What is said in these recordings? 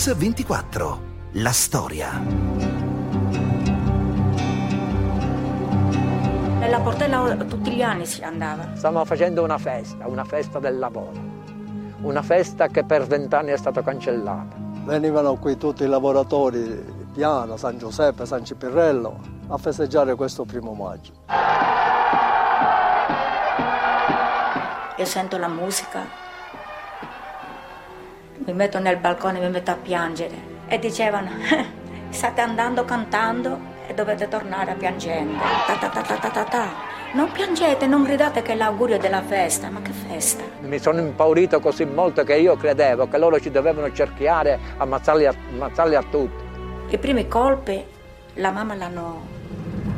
Mix 24. La storia. Nella portella tutti gli anni si andava. Stiamo facendo una festa, una festa del lavoro. Una festa che per vent'anni è stata cancellata. Venivano qui tutti i lavoratori di Piana, San Giuseppe, San Cipirrello a festeggiare questo primo maggio. Io sento la musica, mi metto nel balcone, mi metto a piangere e dicevano state andando cantando e dovete tornare piangendo. Ta ta ta ta ta ta Non piangete, non gridate che è l'augurio della festa, ma che festa? Mi sono impaurito così molto che io credevo che loro ci dovevano cerchiare, ammazzarli a, ammazzarli a tutti. I primi colpi la mamma l'hanno,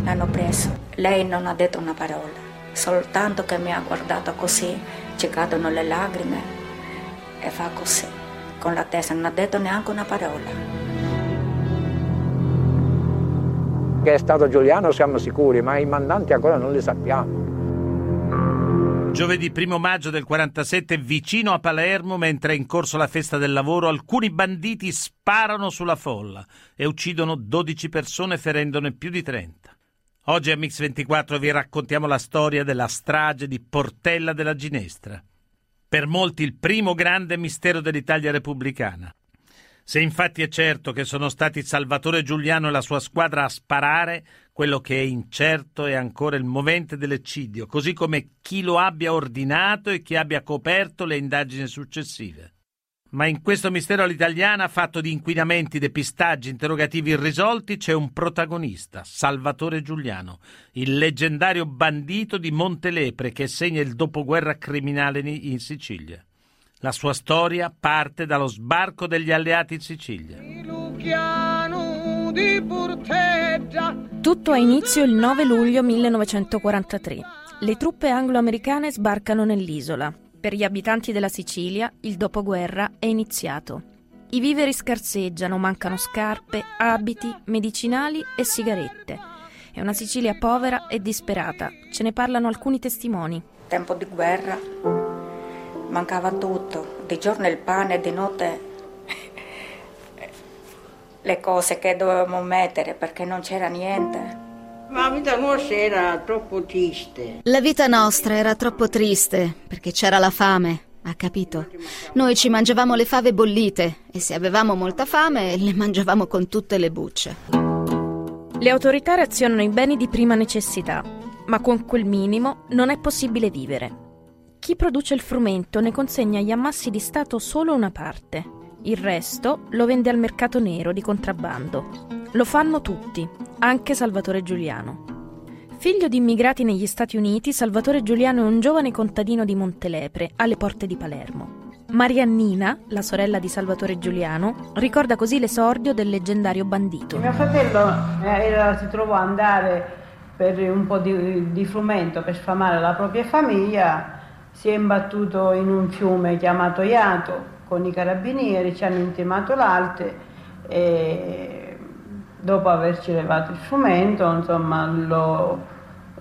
l'hanno preso. Lei non ha detto una parola soltanto che mi ha guardato così, ci cadono le lacrime e fa così, con la testa, non ha detto neanche una parola. Che è stato Giuliano siamo sicuri, ma i mandanti ancora non li sappiamo. Giovedì 1 maggio del 47, vicino a Palermo, mentre è in corso la festa del lavoro, alcuni banditi sparano sulla folla e uccidono 12 persone ferendone più di 30. Oggi a Mix24 vi raccontiamo la storia della strage di Portella della Ginestra. Per molti il primo grande mistero dell'Italia repubblicana. Se infatti è certo che sono stati Salvatore Giuliano e la sua squadra a sparare, quello che è incerto è ancora il movente dell'eccidio, così come chi lo abbia ordinato e chi abbia coperto le indagini successive. Ma in questo mistero all'italiana, fatto di inquinamenti, depistaggi, interrogativi irrisolti, c'è un protagonista, Salvatore Giuliano, il leggendario bandito di Montelepre che segna il dopoguerra criminale in Sicilia. La sua storia parte dallo sbarco degli alleati in Sicilia. Tutto ha inizio il 9 luglio 1943. Le truppe anglo-americane sbarcano nell'isola. Per gli abitanti della Sicilia il dopoguerra è iniziato. I viveri scarseggiano, mancano scarpe, abiti, medicinali e sigarette. È una Sicilia povera e disperata. Ce ne parlano alcuni testimoni. Tempo di guerra, mancava tutto. Di giorno il pane, di notte le cose che dovevamo mettere perché non c'era niente. Ma la vita nostra era troppo triste. La vita nostra era troppo triste perché c'era la fame, ha capito? Noi ci mangiavamo le fave bollite e se avevamo molta fame le mangiavamo con tutte le bucce. Le autorità razionano i beni di prima necessità, ma con quel minimo non è possibile vivere. Chi produce il frumento ne consegna agli ammassi di Stato solo una parte. Il resto lo vende al mercato nero di contrabbando. Lo fanno tutti, anche Salvatore Giuliano. Figlio di immigrati negli Stati Uniti, Salvatore Giuliano è un giovane contadino di Montelepre, alle porte di Palermo. Mariannina, la sorella di Salvatore Giuliano, ricorda così l'esordio del leggendario bandito. Mio fratello era, si trovò ad andare per un po' di, di frumento per sfamare la propria famiglia, si è imbattuto in un fiume chiamato Iato con i carabinieri, ci hanno intimato l'arte e dopo averci levato il frumento, insomma, lo,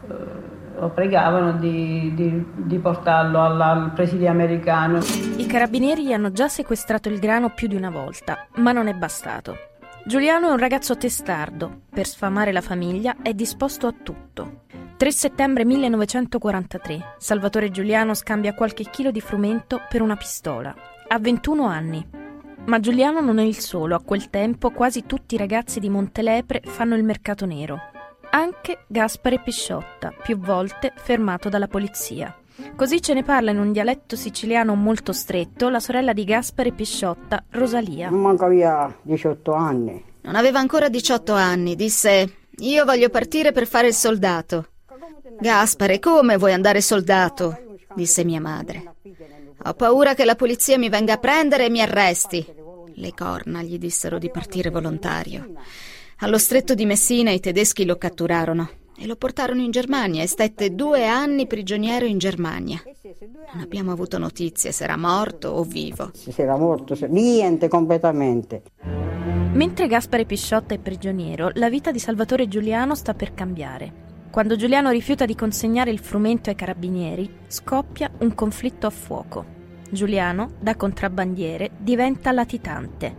eh, lo pregavano di, di, di portarlo alla, al presidio americano. I carabinieri hanno già sequestrato il grano più di una volta, ma non è bastato. Giuliano è un ragazzo testardo, per sfamare la famiglia è disposto a tutto. 3 settembre 1943, Salvatore Giuliano scambia qualche chilo di frumento per una pistola. Ha 21 anni, ma Giuliano non è il solo, a quel tempo quasi tutti i ragazzi di Montelepre fanno il mercato nero. Anche Gaspare Pisciotta, più volte fermato dalla polizia. Così ce ne parla in un dialetto siciliano molto stretto la sorella di Gaspare Pisciotta, Rosalia. Manca via 18 anni. Non aveva ancora 18 anni, disse: Io voglio partire per fare il soldato. Gaspare, come vuoi andare soldato? disse mia madre. Ho paura che la polizia mi venga a prendere e mi arresti. Le corna gli dissero di partire volontario. Allo stretto di Messina i tedeschi lo catturarono e lo portarono in Germania e stette due anni prigioniero in Germania. Non abbiamo avuto notizie se era morto o vivo. Se era morto, niente completamente. Mentre Gaspare Pisciotta è prigioniero, la vita di Salvatore Giuliano sta per cambiare. Quando Giuliano rifiuta di consegnare il frumento ai carabinieri, scoppia un conflitto a fuoco. Giuliano, da contrabbandiere, diventa latitante.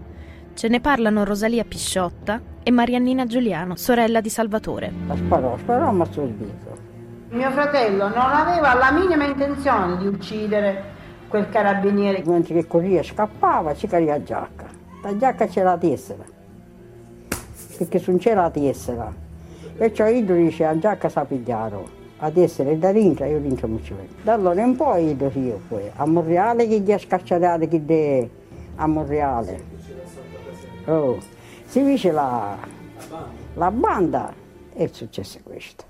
Ce ne parlano Rosalia Pisciotta e Mariannina Giuliano, sorella di Salvatore. La sparò, sparò, il viso. Mio fratello non aveva la minima intenzione di uccidere quel carabiniere. Mentre che corria scappava, ci cadeva la giacca. La giacca c'era la tessera, perché se non c'era la tessera. Perciò io dice la giacca sa pigliare ad essere da dentro, io dentro non ci vedo. Da allora in poi io io poi, a Monreale che gli ha scacciato che de, a Monreale. Oh, si dice la, la banda e è successo questo.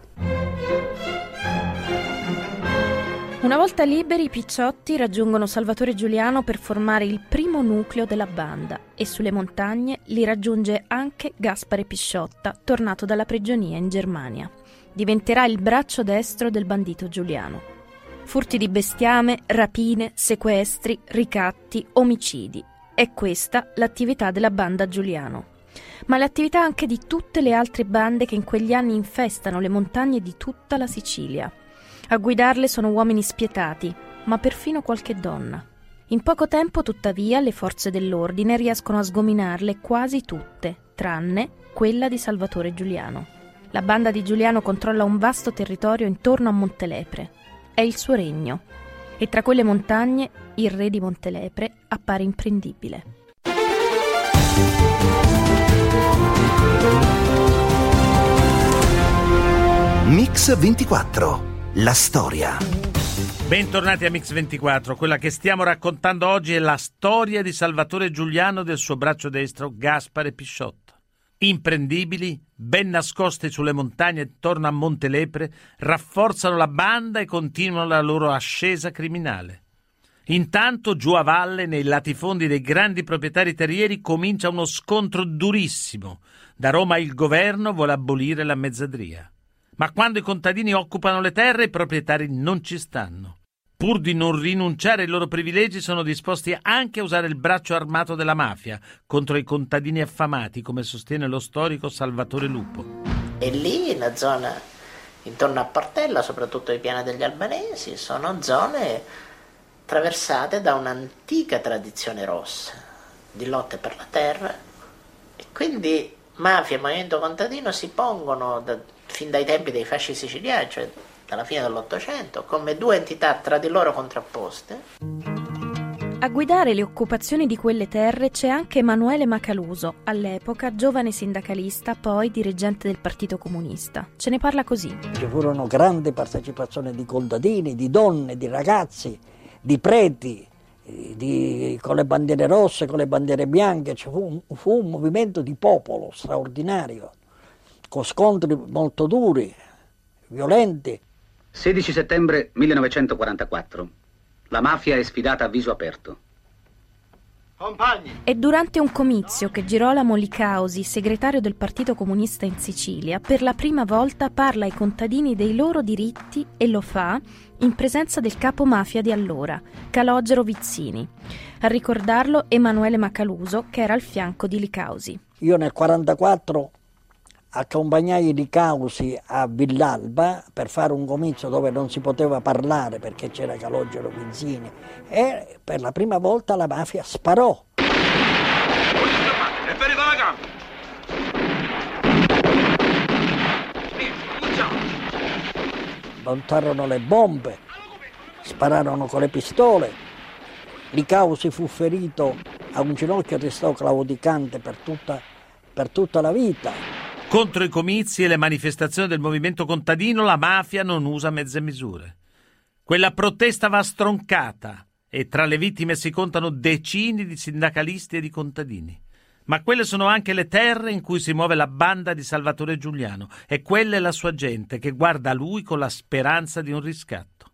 Una volta liberi, i picciotti raggiungono Salvatore Giuliano per formare il primo nucleo della banda e sulle montagne li raggiunge anche Gaspare Pisciotta, tornato dalla prigionia in Germania. Diventerà il braccio destro del bandito Giuliano. Furti di bestiame, rapine, sequestri, ricatti, omicidi. È questa l'attività della banda Giuliano. Ma l'attività anche di tutte le altre bande che in quegli anni infestano le montagne di tutta la Sicilia. A guidarle sono uomini spietati, ma perfino qualche donna. In poco tempo, tuttavia, le forze dell'ordine riescono a sgominarle quasi tutte, tranne quella di Salvatore Giuliano. La banda di Giuliano controlla un vasto territorio intorno a Montelepre. È il suo regno. E tra quelle montagne, il re di Montelepre appare imprendibile. Mix 24 la storia. Bentornati a Mix24. Quella che stiamo raccontando oggi è la storia di Salvatore Giuliano e del suo braccio destro Gaspare Pisciotto. Imprendibili, ben nascosti sulle montagne attorno a Montelepre, rafforzano la banda e continuano la loro ascesa criminale. Intanto, giù a valle, nei latifondi dei grandi proprietari terrieri, comincia uno scontro durissimo. Da Roma il governo vuole abolire la mezzadria. Ma quando i contadini occupano le terre, i proprietari non ci stanno. Pur di non rinunciare ai loro privilegi, sono disposti anche a usare il braccio armato della mafia contro i contadini affamati, come sostiene lo storico Salvatore Lupo. E lì, nella zona intorno a Portella, soprattutto i piani degli albanesi, sono zone attraversate da un'antica tradizione rossa di lotte per la terra e quindi mafia e movimento contadino si pongono da, fin dai tempi dei fasci siciliani, cioè dalla fine dell'Ottocento, come due entità tra di loro contrapposte. A guidare le occupazioni di quelle terre c'è anche Emanuele Macaluso, all'epoca giovane sindacalista, poi dirigente del Partito Comunista. Ce ne parla così. Ci furono grandi partecipazioni di contadini, di donne, di ragazzi, di preti, di, con le bandiere rosse, con le bandiere bianche, fu un, fu un movimento di popolo straordinario con scontri molto duri, violenti. 16 settembre 1944. La mafia è sfidata a viso aperto. Compagni. È durante un comizio che Girolamo Licausi, segretario del Partito Comunista in Sicilia, per la prima volta parla ai contadini dei loro diritti e lo fa in presenza del capo mafia di allora, Calogero Vizzini. A ricordarlo Emanuele Macaluso, che era al fianco di Licausi. Io nel 1944 accompagnai di Causi a Villalba per fare un comizio dove non si poteva parlare perché c'era Calogero Vizzini e per la prima volta la mafia sparò. È ferita la gamba! Montarono le bombe, spararono con le pistole, Licausi fu ferito a un ginocchio e restò claudicante per tutta, per tutta la vita. Contro i comizi e le manifestazioni del movimento contadino la mafia non usa mezze misure. Quella protesta va stroncata e tra le vittime si contano decine di sindacalisti e di contadini. Ma quelle sono anche le terre in cui si muove la banda di Salvatore Giuliano e quella è la sua gente che guarda a lui con la speranza di un riscatto.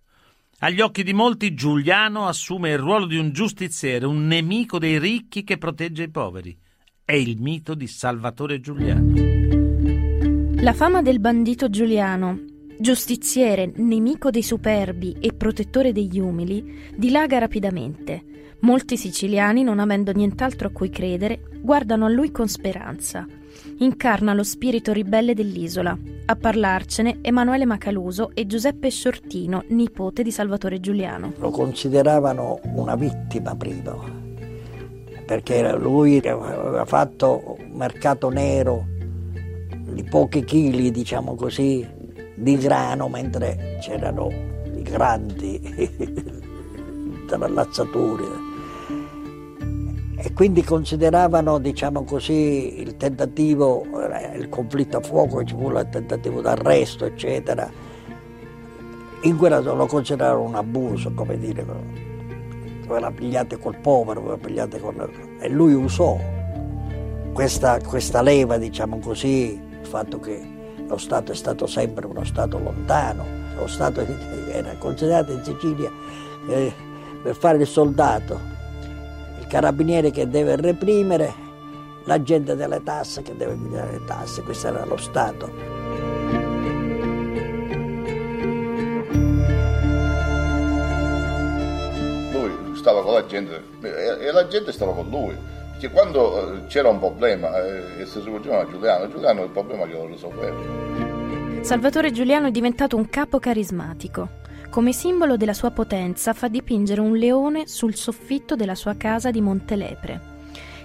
Agli occhi di molti Giuliano assume il ruolo di un giustiziere, un nemico dei ricchi che protegge i poveri. È il mito di Salvatore Giuliano. La fama del bandito Giuliano, giustiziere, nemico dei superbi e protettore degli umili, dilaga rapidamente. Molti siciliani, non avendo nient'altro a cui credere, guardano a lui con speranza. Incarna lo spirito ribelle dell'isola. A parlarcene Emanuele Macaluso e Giuseppe Sciortino, nipote di Salvatore Giuliano. Lo consideravano una vittima prima, perché lui aveva fatto mercato nero di pochi chili, diciamo così, di grano, mentre c'erano i grandi trallazzatori. E quindi consideravano, diciamo così, il tentativo, eh, il conflitto a fuoco, ci fu il tentativo d'arresto, eccetera. In quella lo consideravano un abuso, come dire, ve la pigliate col povero, ve la pigliate con... E lui usò questa, questa leva, diciamo così, il fatto che lo Stato è stato sempre uno Stato lontano, lo Stato era considerato in Sicilia eh, per fare il soldato, carabiniere che deve reprimere, la gente delle tasse che deve pigliare le tasse, questo era lo Stato. Lui stava con la gente e la gente stava con lui. Perché quando eh, c'era un problema eh, e si rivolgevano a Giuliano, Giuliano il problema glielo risolveva. Salvatore Giuliano è diventato un capo carismatico. Come simbolo della sua potenza fa dipingere un leone sul soffitto della sua casa di Montelepre.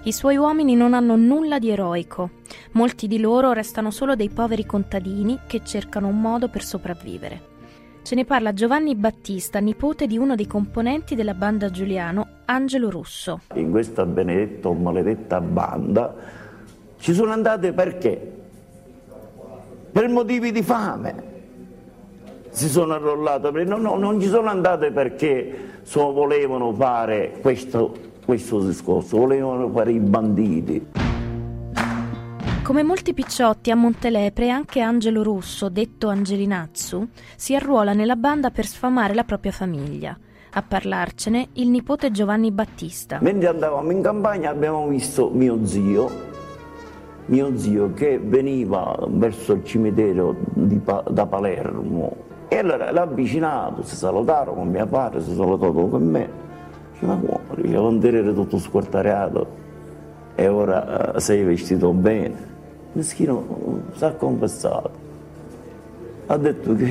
I suoi uomini non hanno nulla di eroico, molti di loro restano solo dei poveri contadini che cercano un modo per sopravvivere. Ce ne parla Giovanni Battista, nipote di uno dei componenti della banda Giuliano, Angelo Russo. In questa benedetta o maledetta banda ci sono andate perché? Per motivi di fame si sono arrollate, no, no, non ci sono andate perché so, volevano fare questo, questo discorso, volevano fare i banditi. Come molti picciotti a Montelepre, anche Angelo Russo, detto Angelinazzu, si arruola nella banda per sfamare la propria famiglia. A parlarcene il nipote Giovanni Battista. Mentre andavamo in campagna abbiamo visto mio zio, mio zio che veniva verso il cimitero pa- da Palermo e allora l'ha avvicinato, si salutarono con mio padre, si salutato con me. Dice, ma come? Dice, non tutto squartariato e ora uh, sei vestito bene. Meschino si è confessato. Ha detto che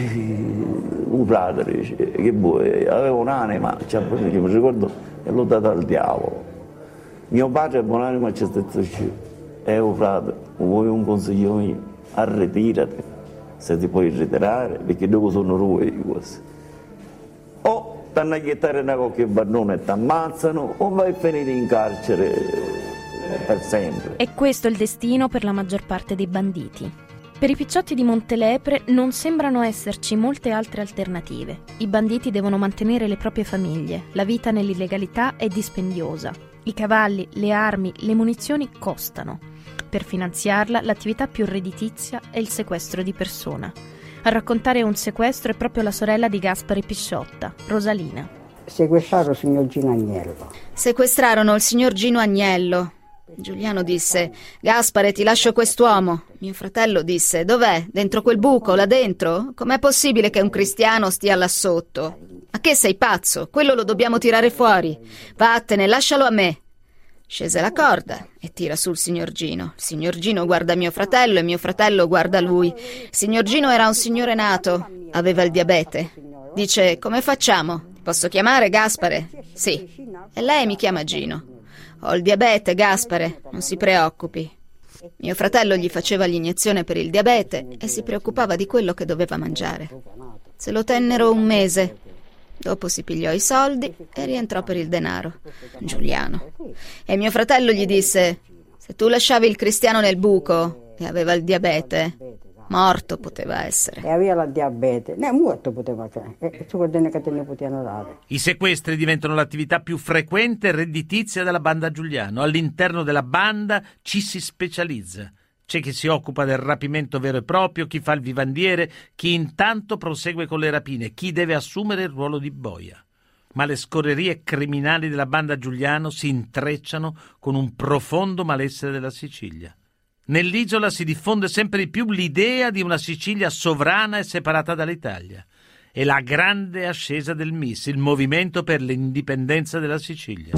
un frate, che vuoi, aveva un'anima, cioè, mi ricordo, e l'ho data al diavolo. Mio padre è buonanima ci ha detto, è un frate, vuoi un consiglio mio? Arretirati se ti puoi ritirare, perché dopo sono ruoli questi. O ti hanno a gettare una qualche bannone e ti ammazzano, o vai a finire in carcere per sempre. E questo è il destino per la maggior parte dei banditi. Per i picciotti di Montelepre non sembrano esserci molte altre alternative. I banditi devono mantenere le proprie famiglie, la vita nell'illegalità è dispendiosa. I cavalli, le armi, le munizioni costano. Per finanziarla, l'attività più redditizia è il sequestro di persona. A raccontare un sequestro è proprio la sorella di Gaspare Pisciotta, Rosalina. Sequestrarono il signor Gino Agnello. Sequestrarono il signor Gino Agnello. Giuliano disse: Gaspare, ti lascio quest'uomo. Mio fratello disse: Dov'è? Dentro quel buco, là dentro? Com'è possibile che un cristiano stia là sotto? Ma che sei pazzo? Quello lo dobbiamo tirare fuori. Vattene, lascialo a me. Scese la corda e tira sul signor Gino. Il signor Gino guarda mio fratello e mio fratello guarda lui. Il signor Gino era un signore nato, aveva il diabete. Dice: Come facciamo? Posso chiamare Gaspare? Sì. E lei mi chiama Gino. Ho il diabete, Gaspare, non si preoccupi. Mio fratello gli faceva l'iniezione per il diabete e si preoccupava di quello che doveva mangiare. Se lo tennero un mese Dopo si pigliò i soldi e rientrò per il denaro. Giuliano. E mio fratello gli disse: Se tu lasciavi il cristiano nel buco e aveva il diabete, morto poteva essere. E aveva il diabete, ne morto poteva essere. E su che te ne potevano dare. I sequestri diventano l'attività più frequente e redditizia della banda Giuliano. All'interno della banda ci si specializza. C'è chi si occupa del rapimento vero e proprio, chi fa il vivandiere, chi intanto prosegue con le rapine, chi deve assumere il ruolo di boia. Ma le scorrerie criminali della banda Giuliano si intrecciano con un profondo malessere della Sicilia. Nell'isola si diffonde sempre di più l'idea di una Sicilia sovrana e separata dall'Italia. E la grande ascesa del MIS, il movimento per l'indipendenza della Sicilia.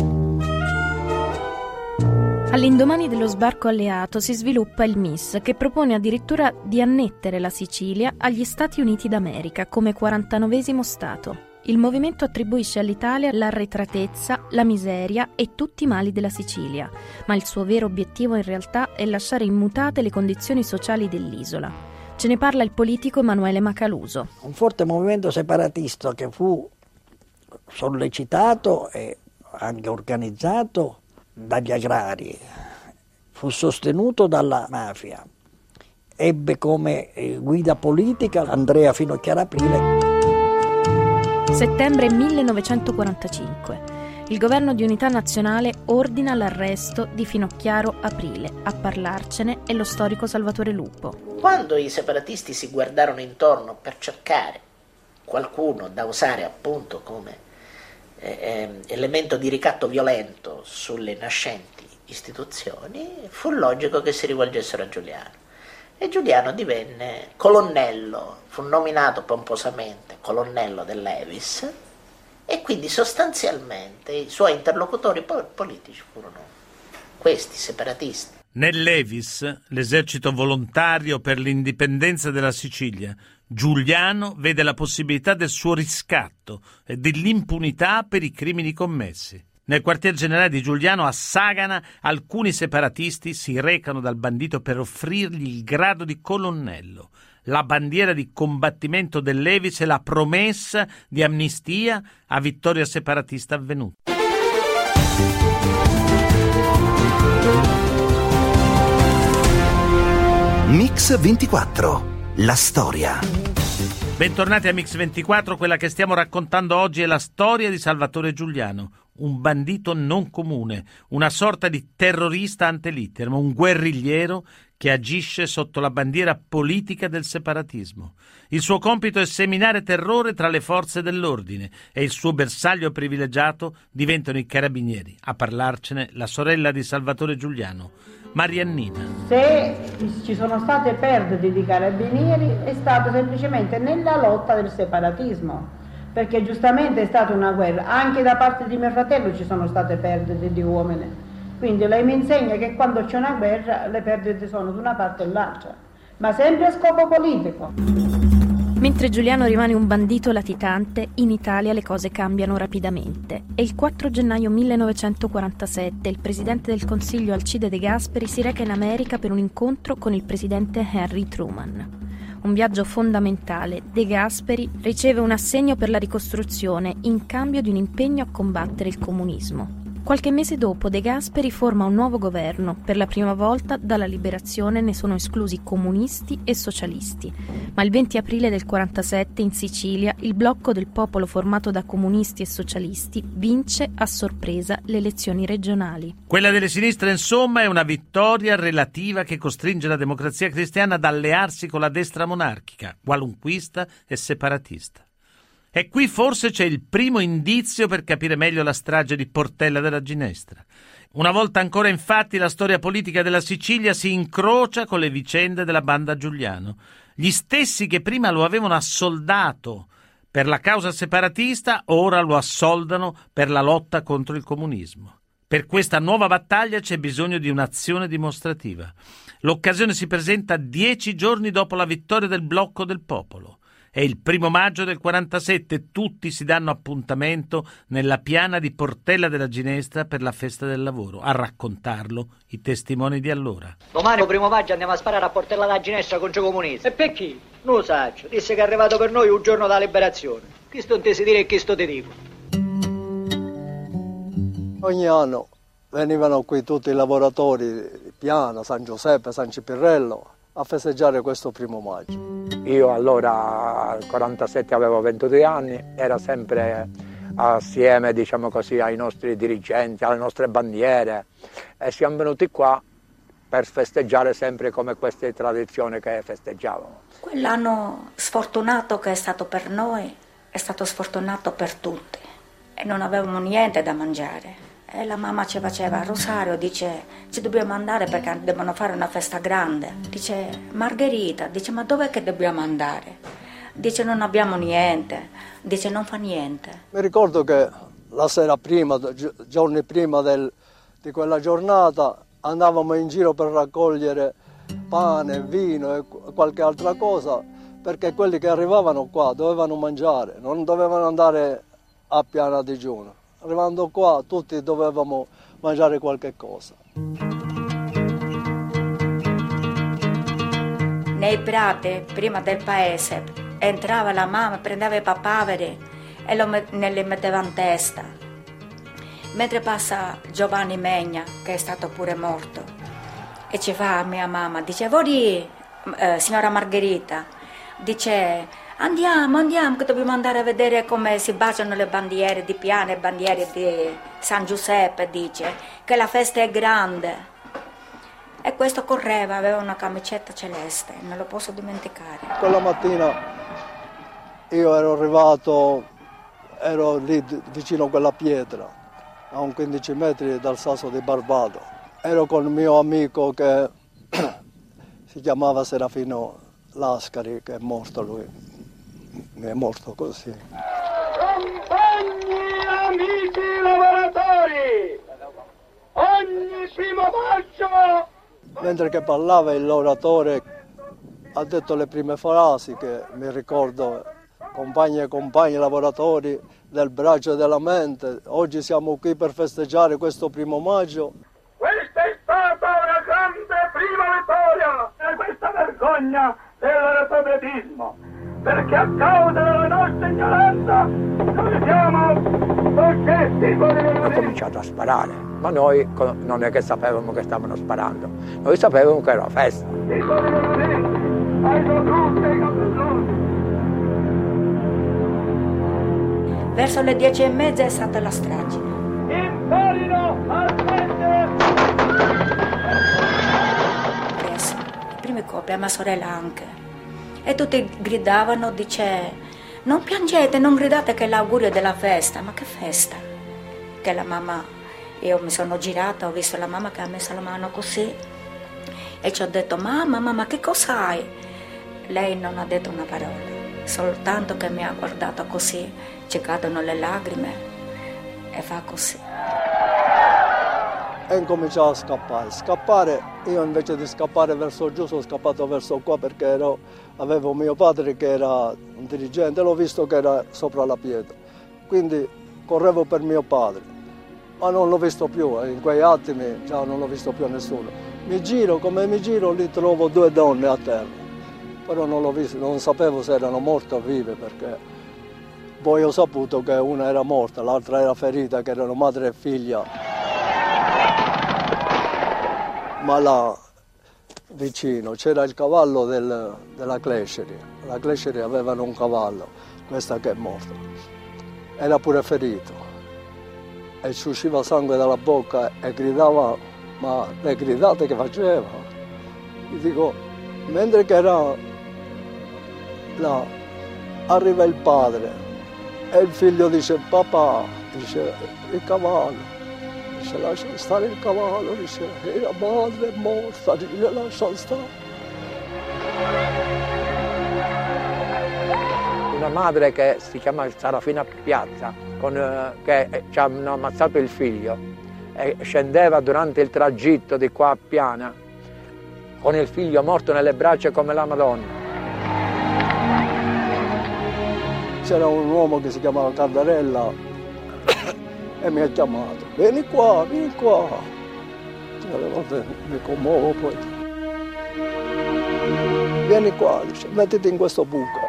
All'indomani dello sbarco alleato si sviluppa il MIS, che propone addirittura di annettere la Sicilia agli Stati Uniti d'America come 49 Stato. Il movimento attribuisce all'Italia l'arretratezza, la miseria e tutti i mali della Sicilia, ma il suo vero obiettivo in realtà è lasciare immutate le condizioni sociali dell'isola. Ce ne parla il politico Emanuele Macaluso. Un forte movimento separatista che fu sollecitato e anche organizzato dagli agrari, fu sostenuto dalla mafia, ebbe come eh, guida politica Andrea Finocchiara Aprile. Settembre 1945. Il governo di unità nazionale ordina l'arresto di Finocchiaro Aprile. A parlarcene è lo storico Salvatore Lupo. Quando i separatisti si guardarono intorno per cercare qualcuno da usare appunto come eh, ehm, elemento di ricatto violento sulle nascenti istituzioni, fu logico che si rivolgessero a Giuliano e Giuliano divenne colonnello, fu nominato pomposamente colonnello dell'Evis e quindi sostanzialmente i suoi interlocutori politici furono questi separatisti. Nell'Evis, l'esercito volontario per l'indipendenza della Sicilia, Giuliano vede la possibilità del suo riscatto e dell'impunità per i crimini commessi. Nel quartier generale di Giuliano a Sagana alcuni separatisti si recano dal bandito per offrirgli il grado di colonnello, la bandiera di combattimento dell'Evis e la promessa di amnistia a vittoria separatista avvenuta. Mix 24. La storia. Bentornati a Mix24, quella che stiamo raccontando oggi è la storia di Salvatore Giuliano, un bandito non comune, una sorta di terrorista ante litteram, un guerrigliero che agisce sotto la bandiera politica del separatismo. Il suo compito è seminare terrore tra le forze dell'ordine e il suo bersaglio privilegiato diventano i carabinieri. A parlarcene la sorella di Salvatore Giuliano, Mariannina. Se ci sono state perdite di carabinieri è stato semplicemente nella lotta del separatismo, perché giustamente è stata una guerra, anche da parte di mio fratello ci sono state perdite di uomini. Quindi lei mi insegna che quando c'è una guerra le perdite sono da una parte e l'altra, ma sempre a scopo politico. Mentre Giuliano rimane un bandito latitante, in Italia le cose cambiano rapidamente e il 4 gennaio 1947 il presidente del Consiglio Alcide De Gasperi si reca in America per un incontro con il presidente Henry Truman. Un viaggio fondamentale. De Gasperi riceve un assegno per la ricostruzione in cambio di un impegno a combattere il comunismo. Qualche mese dopo De Gasperi forma un nuovo governo. Per la prima volta dalla liberazione ne sono esclusi comunisti e socialisti. Ma il 20 aprile del 47 in Sicilia il blocco del popolo formato da comunisti e socialisti vince a sorpresa le elezioni regionali. Quella delle sinistre, insomma, è una vittoria relativa che costringe la democrazia cristiana ad allearsi con la destra monarchica, qualunquista e separatista. E qui forse c'è il primo indizio per capire meglio la strage di Portella della Ginestra. Una volta ancora, infatti, la storia politica della Sicilia si incrocia con le vicende della banda Giuliano. Gli stessi che prima lo avevano assoldato per la causa separatista, ora lo assoldano per la lotta contro il comunismo. Per questa nuova battaglia c'è bisogno di un'azione dimostrativa. L'occasione si presenta dieci giorni dopo la vittoria del blocco del popolo. È il primo maggio del 47, tutti si danno appuntamento nella piana di Portella della Ginestra per la festa del lavoro. A raccontarlo i testimoni di allora. Domani, il primo maggio, andiamo a sparare a Portella della Ginestra con Gio Comunista. E perché? Non lo saggio. Disse che è arrivato per noi un giorno da liberazione. Chi sto te si dire e chi sto ti dico. Ogni anno venivano qui tutti i lavoratori di Piana, San Giuseppe, San Cipirrello a festeggiare questo primo maggio. Io allora al 47 avevo 22 anni, era sempre assieme diciamo così, ai nostri dirigenti, alle nostre bandiere e siamo venuti qua per festeggiare sempre come queste tradizioni che festeggiavamo. Quell'anno sfortunato che è stato per noi è stato sfortunato per tutti e non avevamo niente da mangiare. E la mamma ci faceva rosario, dice ci dobbiamo andare perché devono fare una festa grande. Dice Margherita, dice ma dov'è che dobbiamo andare? Dice non abbiamo niente, dice non fa niente. Mi ricordo che la sera prima, giorni prima del, di quella giornata, andavamo in giro per raccogliere pane, vino e qualche altra cosa perché quelli che arrivavano qua dovevano mangiare, non dovevano andare a piana digiuno. Arrivando qua tutti dovevamo mangiare qualche cosa. Nei prati, prima del paese, entrava la mamma, prendeva i papaveri e lo, ne li metteva in testa. Mentre passa Giovanni Megna, che è stato pure morto, e ci fa mia mamma, dice, Vori, eh, signora Margherita, dice, andiamo, andiamo, che dobbiamo andare a vedere come si baciano le bandiere di Piana e bandiere di San Giuseppe, dice, che la festa è grande. E questo correva, aveva una camicetta celeste, non lo posso dimenticare. Quella mattina io ero arrivato, ero lì vicino a quella pietra, a un 15 metri dal sasso di Barbado. Ero con il mio amico che si chiamava Serafino Lascari, che è morto lui. Mi è morto così. Compagni, amici lavoratori, ogni primo maggio Mentre che parlava il lavoratore ha detto le prime frasi che mi ricordo, compagni e compagni lavoratori del braccio e della mente, oggi siamo qui per festeggiare questo primo maggio. Questa è stata una grande prima vittoria e questa vergogna dell'analfabetismo, perché a causa della nostra ignoranza noi siamo soggetti Ha cominciato a sparare, ma noi non è che sapevamo che stavano sparando, noi sapevamo che era festa. Verso le dieci e mezza è stata la strage. Imparino a smettere! Preso i primi colpi a mia sorella anche. E tutti gridavano, dice, non piangete, non gridate che è l'augurio della festa. Ma che festa? Che la mamma, io mi sono girata, ho visto la mamma che ha messo la mano così e ci ho detto, mamma, mamma, che cos'hai? Lei non ha detto una parola, soltanto che mi ha guardato così, ci cadono le lacrime e fa così. E incominciavo a scappare. Scappare, io invece di scappare verso giù sono scappato verso qua perché ero, avevo mio padre che era un dirigente, l'ho visto che era sopra la pietra. Quindi correvo per mio padre, ma non l'ho visto più, in quei attimi già non l'ho visto più nessuno. Mi giro, come mi giro, lì trovo due donne a terra, però non l'ho visto, non sapevo se erano morte o vive perché poi ho saputo che una era morta, l'altra era ferita, che erano madre e figlia. Ma là vicino c'era il cavallo del, della Clesceri, la Clesceri avevano un cavallo, questa che è morta, era pure ferito. E ci usciva sangue dalla bocca e gridava, ma le gridate che faceva? Gli dico, mentre che era là, arriva il padre e il figlio dice, papà, dice, il cavallo, lascia stare il cavallo, dice, e la madre è morta, dice, lascia stare. Una madre che si chiama Sarafina Piazza, con, eh, che eh, ci hanno ammazzato il figlio e scendeva durante il tragitto di qua a Piana con il figlio morto nelle braccia come la Madonna. C'era un uomo che si chiamava Cardarella e mi ha chiamato, vieni qua, vieni qua. E alle volte mi commuovo poi. Vieni qua, dice, mettiti in questo buco.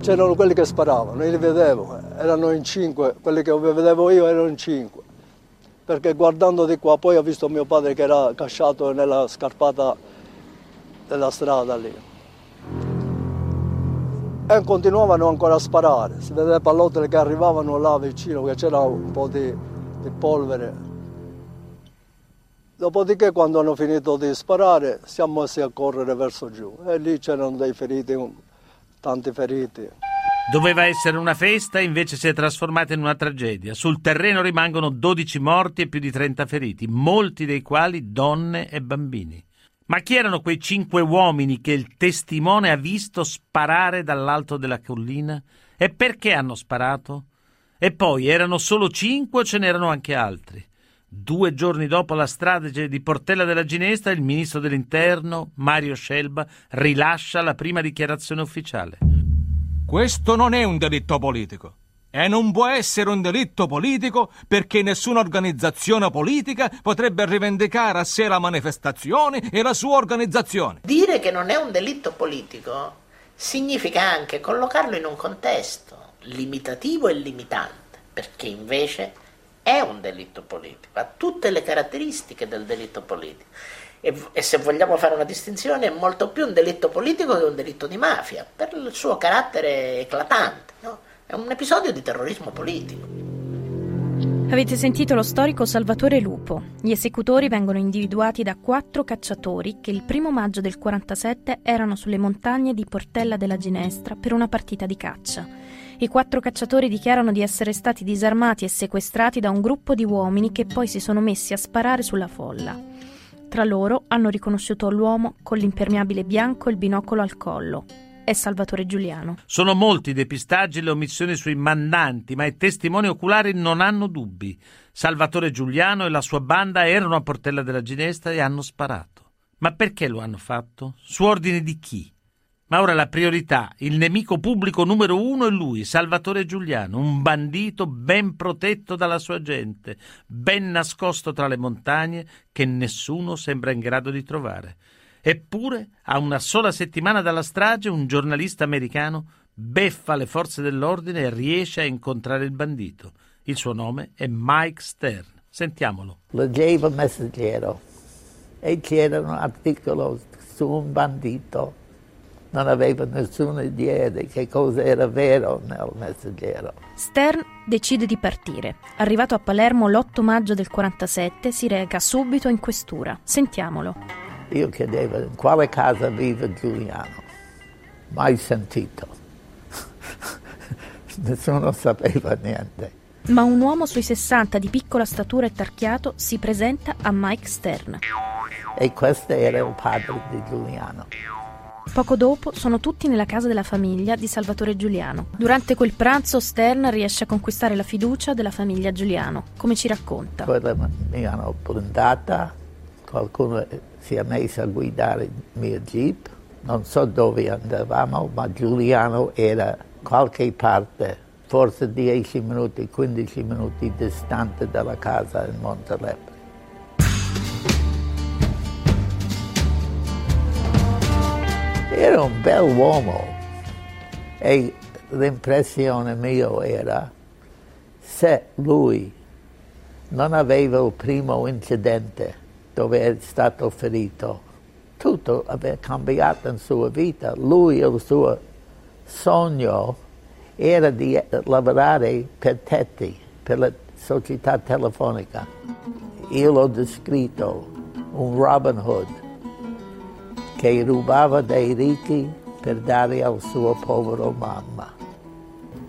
C'erano quelli che sparavano, io li vedevo, erano in cinque, quelli che vedevo io erano in cinque. Perché guardando di qua poi ho visto mio padre che era casciato nella scarpata della strada lì. E continuavano ancora a sparare, si vedeva pallottole che arrivavano là vicino, che c'era un po' di, di polvere. Dopodiché quando hanno finito di sparare siamo messi a correre verso giù e lì c'erano dei feriti, tanti feriti. Doveva essere una festa, invece si è trasformata in una tragedia. Sul terreno rimangono 12 morti e più di 30 feriti, molti dei quali donne e bambini. Ma chi erano quei cinque uomini che il testimone ha visto sparare dall'alto della collina? E perché hanno sparato? E poi erano solo cinque o ce n'erano anche altri? Due giorni dopo la strage di Portella della Ginestra, il ministro dell'Interno, Mario Scelba, rilascia la prima dichiarazione ufficiale. Questo non è un delitto politico. E non può essere un delitto politico perché nessuna organizzazione politica potrebbe rivendicare a sé la manifestazione e la sua organizzazione. Dire che non è un delitto politico significa anche collocarlo in un contesto limitativo e limitante, perché invece è un delitto politico, ha tutte le caratteristiche del delitto politico. E, e, se vogliamo fare una distinzione, è molto più un delitto politico che un delitto di mafia, per il suo carattere eclatante. No? È un episodio di terrorismo politico. Avete sentito lo storico Salvatore Lupo. Gli esecutori vengono individuati da quattro cacciatori che il primo maggio del 47 erano sulle montagne di Portella della Ginestra per una partita di caccia. I quattro cacciatori dichiarano di essere stati disarmati e sequestrati da un gruppo di uomini che poi si sono messi a sparare sulla folla. Tra loro hanno riconosciuto l'uomo con l'impermeabile bianco e il binocolo al collo è Salvatore Giuliano. Sono molti i depistaggi e le omissioni sui mandanti, ma i testimoni oculari non hanno dubbi. Salvatore Giuliano e la sua banda erano a Portella della Ginestra e hanno sparato. Ma perché lo hanno fatto? Su ordine di chi? Ma ora la priorità, il nemico pubblico numero uno è lui, Salvatore Giuliano, un bandito ben protetto dalla sua gente, ben nascosto tra le montagne che nessuno sembra in grado di trovare. Eppure, a una sola settimana dalla strage, un giornalista americano beffa le forze dell'ordine e riesce a incontrare il bandito. Il suo nome è Mike Stern. Sentiamolo. Leggevo il messaggero e c'era un articolo su un bandito. Non avevo nessuna idea di che cosa era vero nel messaggero. Stern decide di partire. Arrivato a Palermo l'8 maggio del 47, si reca subito in questura. Sentiamolo. Io chiedevo in quale casa vive Giuliano. Mai sentito. Nessuno sapeva niente. Ma un uomo sui 60 di piccola statura e tarchiato si presenta a Mike Stern. E questo era il padre di Giuliano. Poco dopo sono tutti nella casa della famiglia di Salvatore Giuliano. Durante quel pranzo Stern riesce a conquistare la fiducia della famiglia Giuliano, come ci racconta. Poi mi hanno blindata, qualcuno si è messo a guidare il mio jeep, non so dove andavamo, ma Giuliano era qualche parte, forse 10 minuti, 15 minuti distante dalla casa in Montelepre. Era un bel uomo e l'impressione mia era se lui non aveva il primo incidente dove è stato ferito. Tutto aveva cambiato in sua vita. Lui, il suo sogno era di lavorare per Tetti, per la società telefonica. Io l'ho descritto un Robin Hood che rubava dai ricchi per dare al suo povero mamma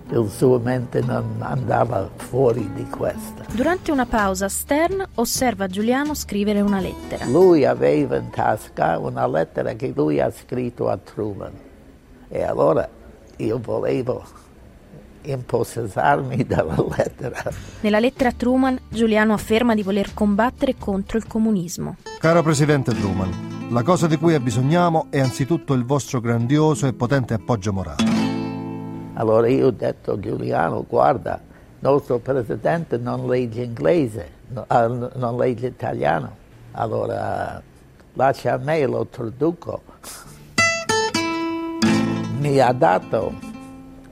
il suo mente non andava fuori di questa. Durante una pausa, Stern osserva Giuliano scrivere una lettera. Lui aveva in tasca una lettera che lui ha scritto a Truman e allora io volevo impossessarmi della lettera. Nella lettera a Truman, Giuliano afferma di voler combattere contro il comunismo. Caro Presidente Truman, la cosa di cui abbisogniamo è anzitutto il vostro grandioso e potente appoggio morale. Allora io ho detto a Giuliano, guarda, il nostro presidente non legge inglese, non legge italiano, allora lascia a me, lo traduco. Mi ha dato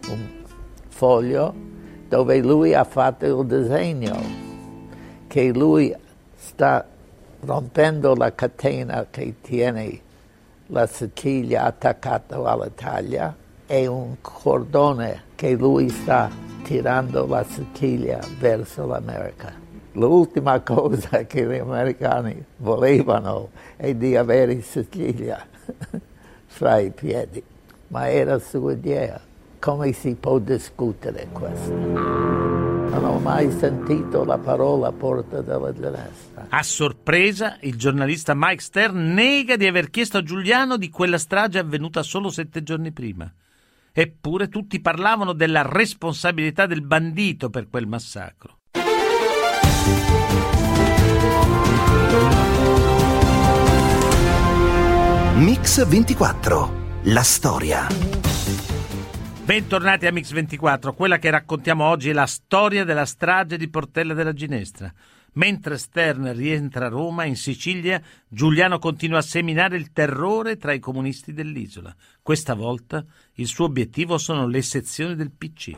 un foglio dove lui ha fatto il disegno, che lui sta rompendo la catena che tiene la Sicilia attaccata all'Italia è un cordone che lui sta tirando la Sicilia verso l'America. L'ultima cosa che gli americani volevano è di avere Sicilia fra i piedi, ma era sua idea. Come si può discutere questo? Non ho mai sentito la parola porta della ginestra. A sorpresa, il giornalista Mike Stern nega di aver chiesto a Giuliano di quella strage avvenuta solo sette giorni prima. Eppure tutti parlavano della responsabilità del bandito per quel massacro. Mix 24. La storia. Bentornati a Mix 24. Quella che raccontiamo oggi è la storia della strage di Portella della Ginestra. Mentre Stern rientra a Roma, in Sicilia, Giuliano continua a seminare il terrore tra i comunisti dell'isola. Questa volta il suo obiettivo sono le sezioni del PC.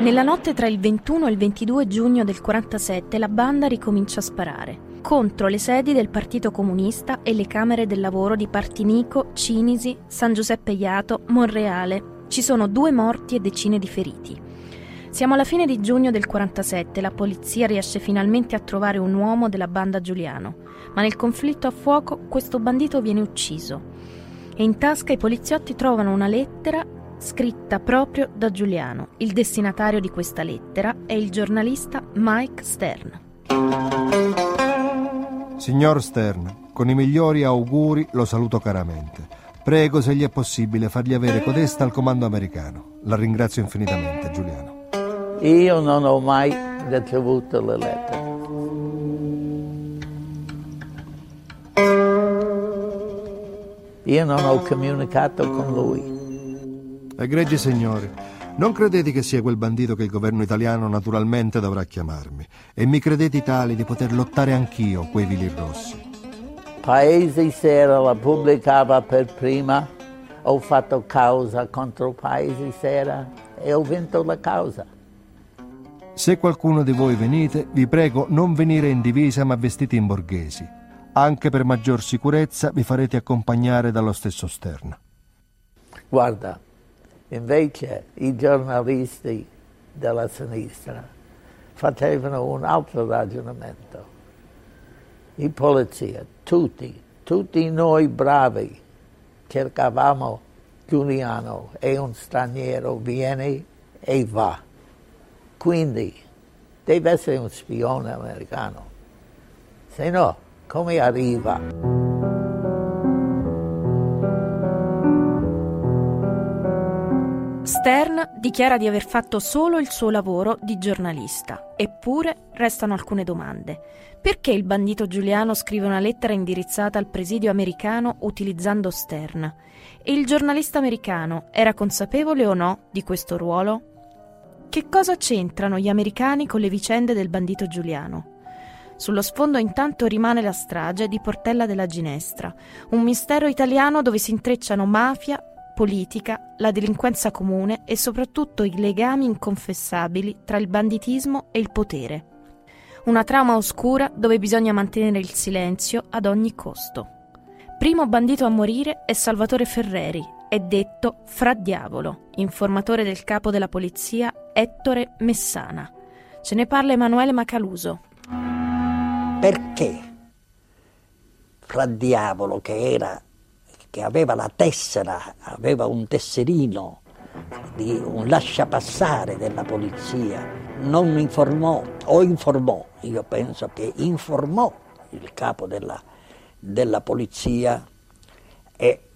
Nella notte tra il 21 e il 22 giugno del 47 la banda ricomincia a sparare contro le sedi del Partito Comunista e le Camere del Lavoro di Partinico, Cinisi, San Giuseppe Iato, Monreale. Ci sono due morti e decine di feriti. Siamo alla fine di giugno del 47, la polizia riesce finalmente a trovare un uomo della banda Giuliano, ma nel conflitto a fuoco questo bandito viene ucciso. E in tasca i poliziotti trovano una lettera scritta proprio da Giuliano. Il destinatario di questa lettera è il giornalista Mike Stern. Signor Stern, con i migliori auguri lo saluto caramente. Prego, se gli è possibile, fargli avere codesta al comando americano. La ringrazio infinitamente, Giuliano. Io non ho mai ricevuto le lettere. Io non ho comunicato con lui. Egregi signori, non credete che sia quel bandito che il governo italiano naturalmente dovrà chiamarmi e mi credete tali di poter lottare anch'io quei vili rossi. Paesi Sera la pubblicava per prima, ho fatto causa contro Paesi Sera e ho vinto la causa. Se qualcuno di voi venite, vi prego non venire in divisa ma vestiti in borghesi. Anche per maggior sicurezza vi farete accompagnare dallo stesso Stern. Guarda, Invece i giornalisti della sinistra facevano un altro ragionamento. I polizia, tutti, tutti noi bravi, cercavamo Giuliano, è un straniero, viene e va. Quindi deve essere un spione americano. Se no, come arriva? Stern dichiara di aver fatto solo il suo lavoro di giornalista, eppure restano alcune domande. Perché il bandito Giuliano scrive una lettera indirizzata al presidio americano utilizzando Stern? E il giornalista americano era consapevole o no di questo ruolo? Che cosa c'entrano gli americani con le vicende del bandito Giuliano? Sullo sfondo intanto rimane la strage di Portella della Ginestra, un mistero italiano dove si intrecciano mafia, politica, la delinquenza comune e soprattutto i legami inconfessabili tra il banditismo e il potere. Una trama oscura dove bisogna mantenere il silenzio ad ogni costo. Primo bandito a morire è Salvatore Ferreri, è detto Fra Diavolo, informatore del capo della polizia Ettore Messana. Ce ne parla Emanuele Macaluso. Perché Fra Diavolo, che era che aveva la tessera, aveva un tesserino di un lasciapassare della polizia, non informò o informò, io penso che informò il capo della, della polizia e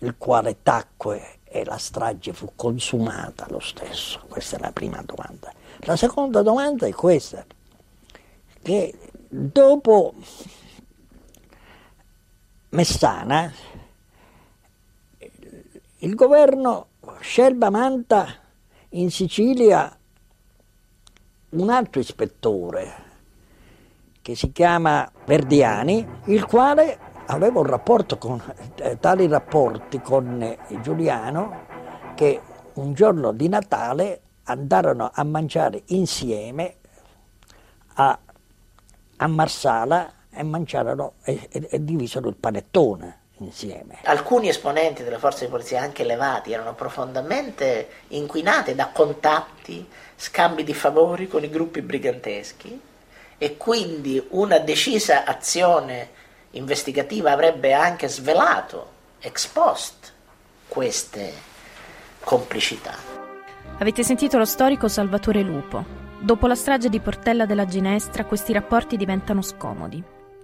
il quale tacque e la strage fu consumata lo stesso. Questa è la prima domanda. La seconda domanda è questa, che dopo Messana il governo Scelba manta in Sicilia un altro ispettore che si chiama Verdiani, il quale aveva un rapporto con, eh, tali rapporti con eh, Giuliano che un giorno di Natale andarono a mangiare insieme a, a Marsala e mangiarono e, e, e divisero il panettone insieme. Alcuni esponenti delle forze di polizia, anche elevati, erano profondamente inquinati da contatti, scambi di favori con i gruppi briganteschi e quindi una decisa azione investigativa avrebbe anche svelato ex post queste complicità. Avete sentito lo storico Salvatore Lupo. Dopo la strage di Portella della Ginestra questi rapporti diventano scomodi.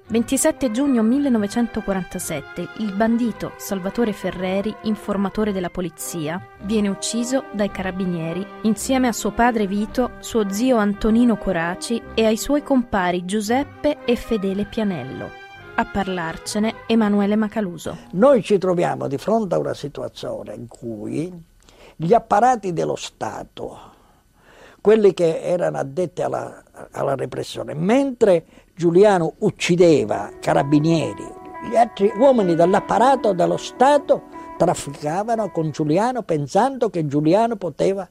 27 giugno 1947 il bandito Salvatore Ferreri, informatore della polizia, viene ucciso dai carabinieri insieme a suo padre Vito, suo zio Antonino Coraci e ai suoi compari Giuseppe e Fedele Pianello. A parlarcene Emanuele Macaluso. Noi ci troviamo di fronte a una situazione in cui gli apparati dello Stato, quelli che erano addetti alla, alla repressione, mentre Giuliano uccideva carabinieri, gli altri uomini dell'apparato dello Stato trafficavano con Giuliano pensando che Giuliano poteva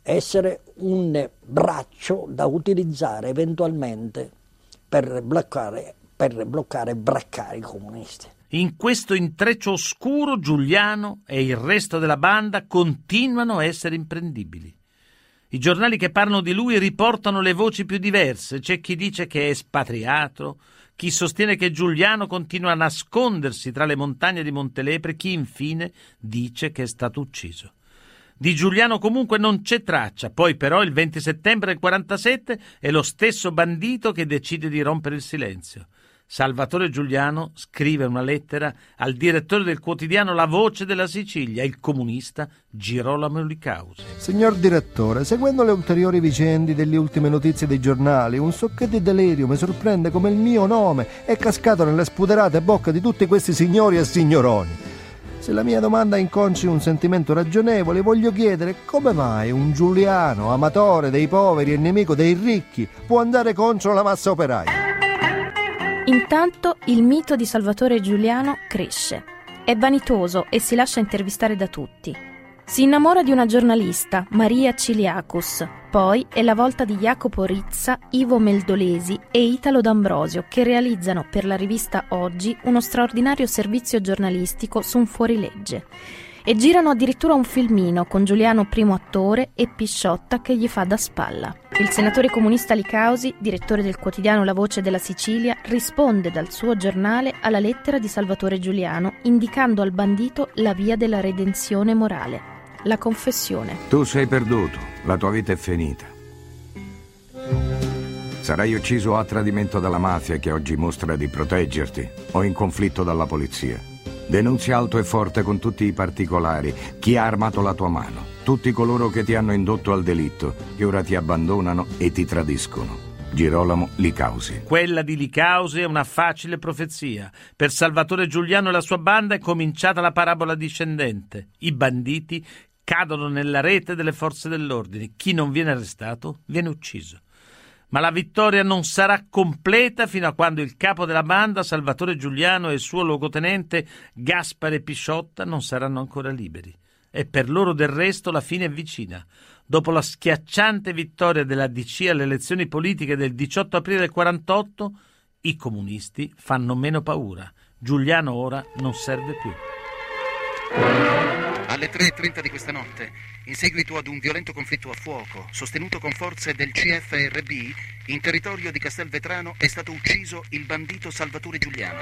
essere un braccio da utilizzare eventualmente per bloccare, per bloccare e braccare i comunisti. In questo intreccio oscuro Giuliano e il resto della banda continuano a essere imprendibili. I giornali che parlano di lui riportano le voci più diverse. C'è chi dice che è espatriato, chi sostiene che Giuliano continua a nascondersi tra le montagne di Montelepre, chi infine dice che è stato ucciso. Di Giuliano comunque non c'è traccia, poi però il 20 settembre del 47 è lo stesso bandito che decide di rompere il silenzio. Salvatore Giuliano scrive una lettera al direttore del quotidiano La Voce della Sicilia, il comunista Girolamo Licausi. Signor direttore, seguendo le ulteriori vicende delle ultime notizie dei giornali, un socchetto di delirio mi sorprende come il mio nome è cascato nelle spuderate bocche di tutti questi signori e signoroni. Se la mia domanda inconci un sentimento ragionevole, voglio chiedere come mai un Giuliano, amatore dei poveri e nemico dei ricchi, può andare contro la massa operaia. Intanto il mito di Salvatore Giuliano cresce. È vanitoso e si lascia intervistare da tutti. Si innamora di una giornalista, Maria Ciliacus. Poi è la volta di Jacopo Rizza, Ivo Meldolesi e Italo D'Ambrosio che realizzano per la rivista Oggi uno straordinario servizio giornalistico su un fuorilegge. E girano addirittura un filmino con Giuliano primo attore e Pisciotta che gli fa da spalla. Il senatore comunista Licausi, direttore del quotidiano La Voce della Sicilia, risponde dal suo giornale alla lettera di Salvatore Giuliano indicando al bandito la via della redenzione morale la confessione. Tu sei perduto, la tua vita è finita. Sarai ucciso a tradimento dalla mafia che oggi mostra di proteggerti o in conflitto dalla polizia. Denunzia alto e forte con tutti i particolari chi ha armato la tua mano, tutti coloro che ti hanno indotto al delitto, che ora ti abbandonano e ti tradiscono. Girolamo Licausi. Quella di Licausi è una facile profezia. Per Salvatore Giuliano e la sua banda è cominciata la parabola discendente. I banditi cadono nella rete delle forze dell'ordine. Chi non viene arrestato viene ucciso. Ma la vittoria non sarà completa fino a quando il capo della banda, Salvatore Giuliano, e il suo luogotenente Gaspare Pisciotta non saranno ancora liberi. E per loro del resto la fine è vicina. Dopo la schiacciante vittoria della DC alle elezioni politiche del 18 aprile del 48, i comunisti fanno meno paura. Giuliano ora non serve più. Alle 3.30 di questa notte, in seguito ad un violento conflitto a fuoco, sostenuto con forze del CFRB, in territorio di Castelvetrano è stato ucciso il bandito Salvatore Giuliano.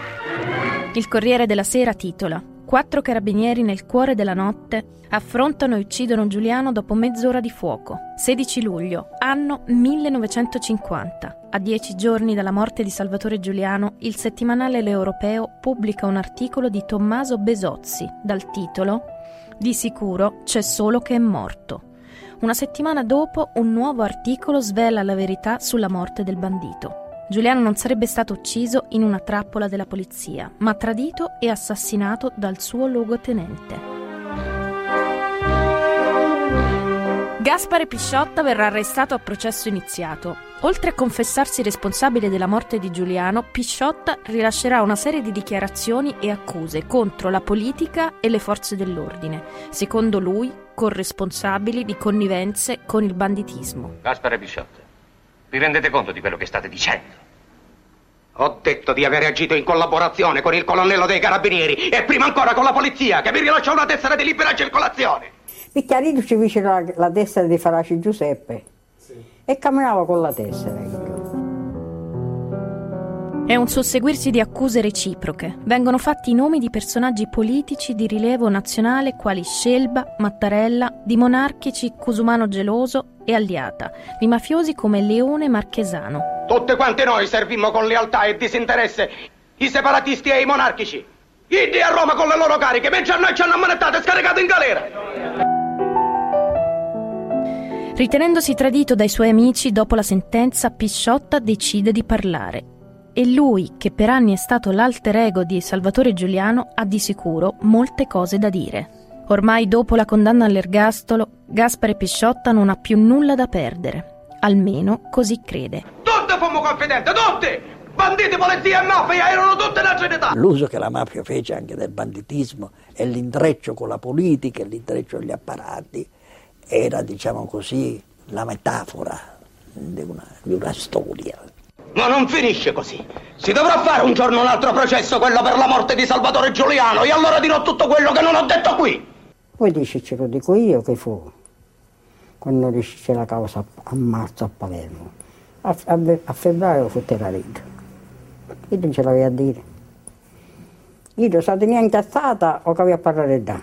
Il Corriere della Sera titola Quattro carabinieri nel cuore della notte affrontano e uccidono Giuliano dopo mezz'ora di fuoco. 16 luglio, anno 1950. A dieci giorni dalla morte di Salvatore Giuliano, il settimanale L'Europeo pubblica un articolo di Tommaso Besozzi dal titolo di sicuro c'è solo che è morto. Una settimana dopo un nuovo articolo svela la verità sulla morte del bandito. Giuliano non sarebbe stato ucciso in una trappola della polizia, ma tradito e assassinato dal suo luogotenente. Gaspare Pisciotta verrà arrestato a processo iniziato. Oltre a confessarsi responsabile della morte di Giuliano, Pisciotta rilascerà una serie di dichiarazioni e accuse contro la politica e le forze dell'ordine, secondo lui corresponsabili di connivenze con il banditismo. Gaspare Pisciotta, vi rendete conto di quello che state dicendo? Ho detto di aver agito in collaborazione con il colonnello dei carabinieri e prima ancora con la polizia che mi rilascia una tessera di libera circolazione. Picchiarino ci fece la, la tessera di Faraci Giuseppe sì. e camminava con la tessera. È un susseguirsi di accuse reciproche. Vengono fatti i nomi di personaggi politici di rilievo nazionale quali Scelba, Mattarella, di monarchici Cusumano Geloso e Alliata, di mafiosi come Leone Marchesano. Tutte quante noi servimmo con lealtà e disinteresse i separatisti e i monarchici. Idi a Roma con le loro cariche, mentre a noi ci hanno ammanettato e scaricato in galera. Ritenendosi tradito dai suoi amici dopo la sentenza, Pisciotta decide di parlare. E lui, che per anni è stato l'alter ego di Salvatore Giuliano, ha di sicuro molte cose da dire. Ormai dopo la condanna all'ergastolo, Gaspare Pisciotta non ha più nulla da perdere. Almeno così crede. Tutti fummo confidenti, tutti! Banditi, polizia e mafia erano tutte una trinità! L'uso che la mafia fece anche del banditismo e l'intreccio con la politica e l'intreccio con gli apparati era, diciamo così, la metafora di una, di una storia. Ma non finisce così. Si dovrà fare un giorno un altro processo, quello per la morte di Salvatore Giuliano, e allora dirò tutto quello che non ho detto qui. Poi dice ce lo dico io che fu quando riuscì la causa a marzo a Palermo. A, a, a febbraio fu terrorito. Io non ce l'avevo a dire. Io sono stata neanche incazzata o che avevo a parlare da.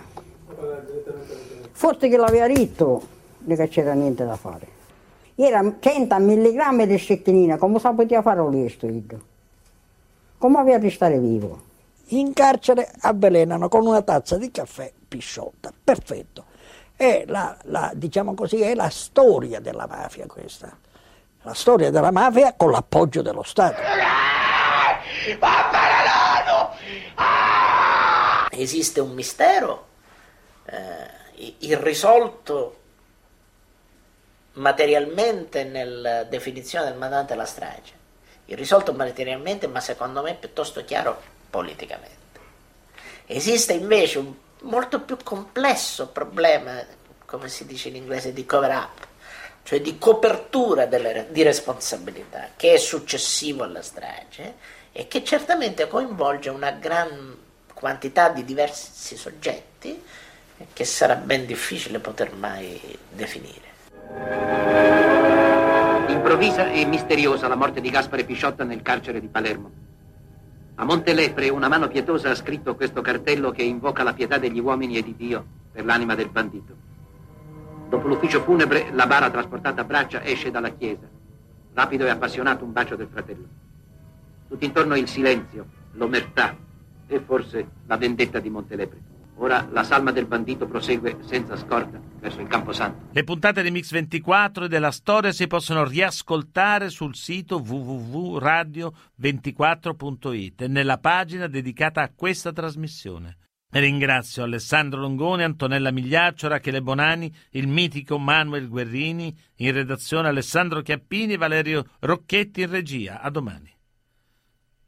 Forse che l'aveva detto che c'era niente da fare. Era 100 mg di scettinina, come si poteva fare questo? Come aveva di stare vivo? In carcere avvelenano con una tazza di caffè pisciotta, perfetto. È la, la, diciamo così, è la storia della mafia questa. La storia della mafia con l'appoggio dello Stato. Esiste un mistero eh, irrisolto materialmente nella definizione del mandante della strage. Irrisolto materialmente, ma secondo me piuttosto chiaro politicamente. Esiste invece un molto più complesso problema, come si dice in inglese, di cover up, cioè di copertura delle, di responsabilità, che è successivo alla strage e che certamente coinvolge una gran quantità di diversi soggetti che sarà ben difficile poter mai definire. Improvvisa e misteriosa la morte di Gaspare Pisciotta nel carcere di Palermo. A Montelepre una mano pietosa ha scritto questo cartello che invoca la pietà degli uomini e di Dio per l'anima del bandito. Dopo l'ufficio funebre, la bara trasportata a braccia esce dalla chiesa. Rapido e appassionato un bacio del fratello. Tutt'intorno il silenzio, l'omertà e forse la vendetta di Montelepre. Ora la salma del bandito prosegue senza scorta verso il Camposanto. Le puntate di Mix24 e della storia si possono riascoltare sul sito www.radio24.it e nella pagina dedicata a questa trasmissione. Ringrazio Alessandro Longone, Antonella Migliaccio, Rachele Bonani, il mitico Manuel Guerrini, in redazione Alessandro Chiappini e Valerio Rocchetti in regia. A domani.